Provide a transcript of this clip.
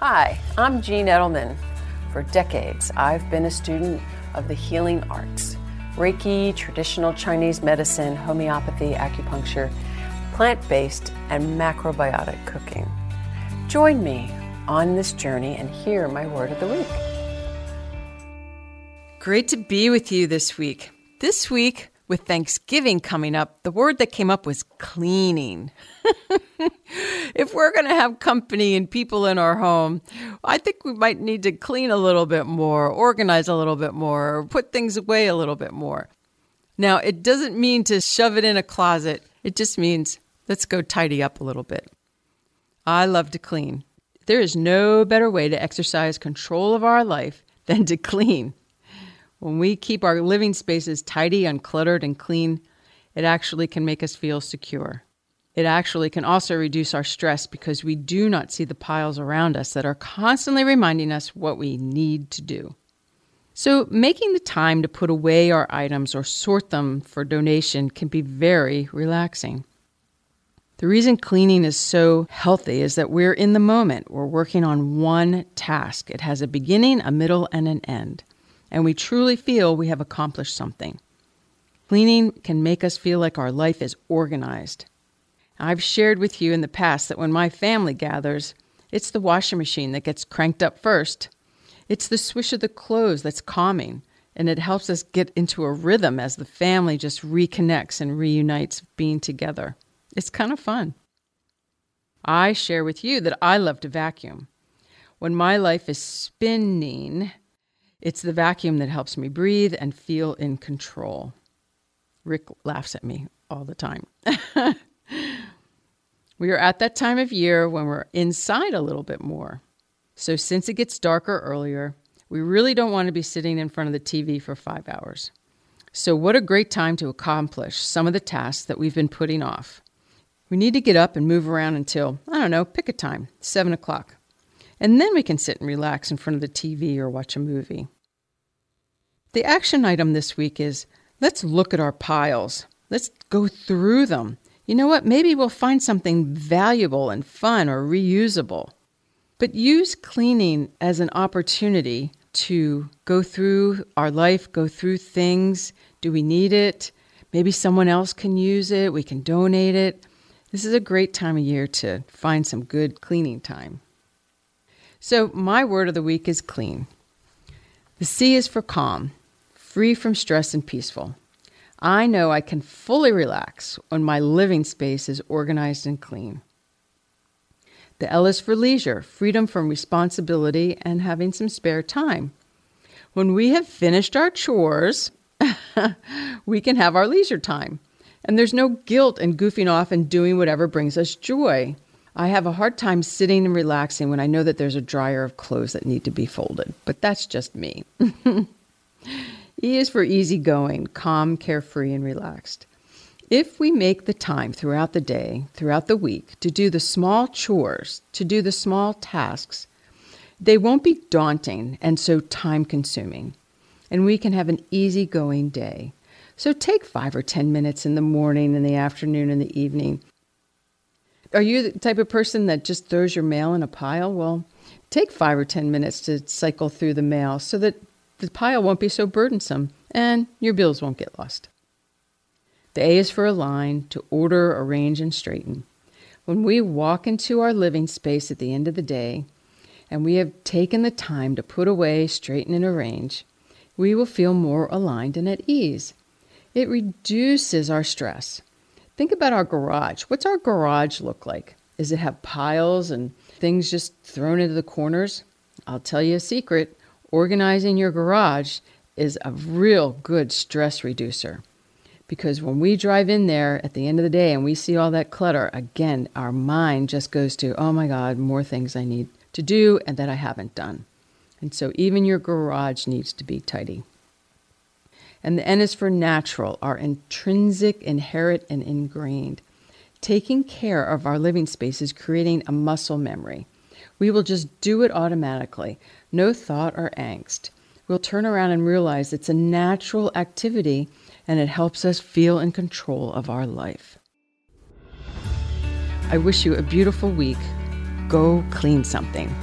Hi, I'm Jean Edelman. For decades, I've been a student of the healing arts Reiki, traditional Chinese medicine, homeopathy, acupuncture, plant based, and macrobiotic cooking. Join me on this journey and hear my word of the week. Great to be with you this week. This week, with Thanksgiving coming up, the word that came up was cleaning. if we're going to have company and people in our home, I think we might need to clean a little bit more, organize a little bit more, put things away a little bit more. Now, it doesn't mean to shove it in a closet, it just means let's go tidy up a little bit. I love to clean. There is no better way to exercise control of our life than to clean. When we keep our living spaces tidy, uncluttered, and clean, it actually can make us feel secure. It actually can also reduce our stress because we do not see the piles around us that are constantly reminding us what we need to do. So, making the time to put away our items or sort them for donation can be very relaxing. The reason cleaning is so healthy is that we're in the moment. We're working on one task. It has a beginning, a middle, and an end and we truly feel we have accomplished something. Cleaning can make us feel like our life is organized. I've shared with you in the past that when my family gathers, it's the washing machine that gets cranked up first. It's the swish of the clothes that's calming, and it helps us get into a rhythm as the family just reconnects and reunites being together. It's kind of fun. I share with you that I love to vacuum. When my life is spinning, it's the vacuum that helps me breathe and feel in control. Rick laughs at me all the time. we are at that time of year when we're inside a little bit more. So, since it gets darker earlier, we really don't want to be sitting in front of the TV for five hours. So, what a great time to accomplish some of the tasks that we've been putting off. We need to get up and move around until, I don't know, pick a time, 7 o'clock. And then we can sit and relax in front of the TV or watch a movie. The action item this week is let's look at our piles. Let's go through them. You know what? Maybe we'll find something valuable and fun or reusable. But use cleaning as an opportunity to go through our life, go through things. Do we need it? Maybe someone else can use it. We can donate it. This is a great time of year to find some good cleaning time. So, my word of the week is clean. The C is for calm, free from stress and peaceful. I know I can fully relax when my living space is organized and clean. The L is for leisure, freedom from responsibility and having some spare time. When we have finished our chores, we can have our leisure time. And there's no guilt in goofing off and doing whatever brings us joy. I have a hard time sitting and relaxing when I know that there's a dryer of clothes that need to be folded, but that's just me. e is for easygoing, calm, carefree, and relaxed. If we make the time throughout the day, throughout the week, to do the small chores, to do the small tasks, they won't be daunting and so time consuming. And we can have an easygoing day. So take five or 10 minutes in the morning, in the afternoon, in the evening are you the type of person that just throws your mail in a pile? Well, take five or 10 minutes to cycle through the mail so that the pile won't be so burdensome and your bills won't get lost. The A is for align, to order, arrange, and straighten. When we walk into our living space at the end of the day and we have taken the time to put away, straighten, and arrange, we will feel more aligned and at ease. It reduces our stress Think about our garage. What's our garage look like? Does it have piles and things just thrown into the corners? I'll tell you a secret organizing your garage is a real good stress reducer. Because when we drive in there at the end of the day and we see all that clutter, again, our mind just goes to, oh my God, more things I need to do and that I haven't done. And so even your garage needs to be tidy. And the N is for natural, our intrinsic, inherent, and ingrained. Taking care of our living space is creating a muscle memory. We will just do it automatically, no thought or angst. We'll turn around and realize it's a natural activity and it helps us feel in control of our life. I wish you a beautiful week. Go clean something.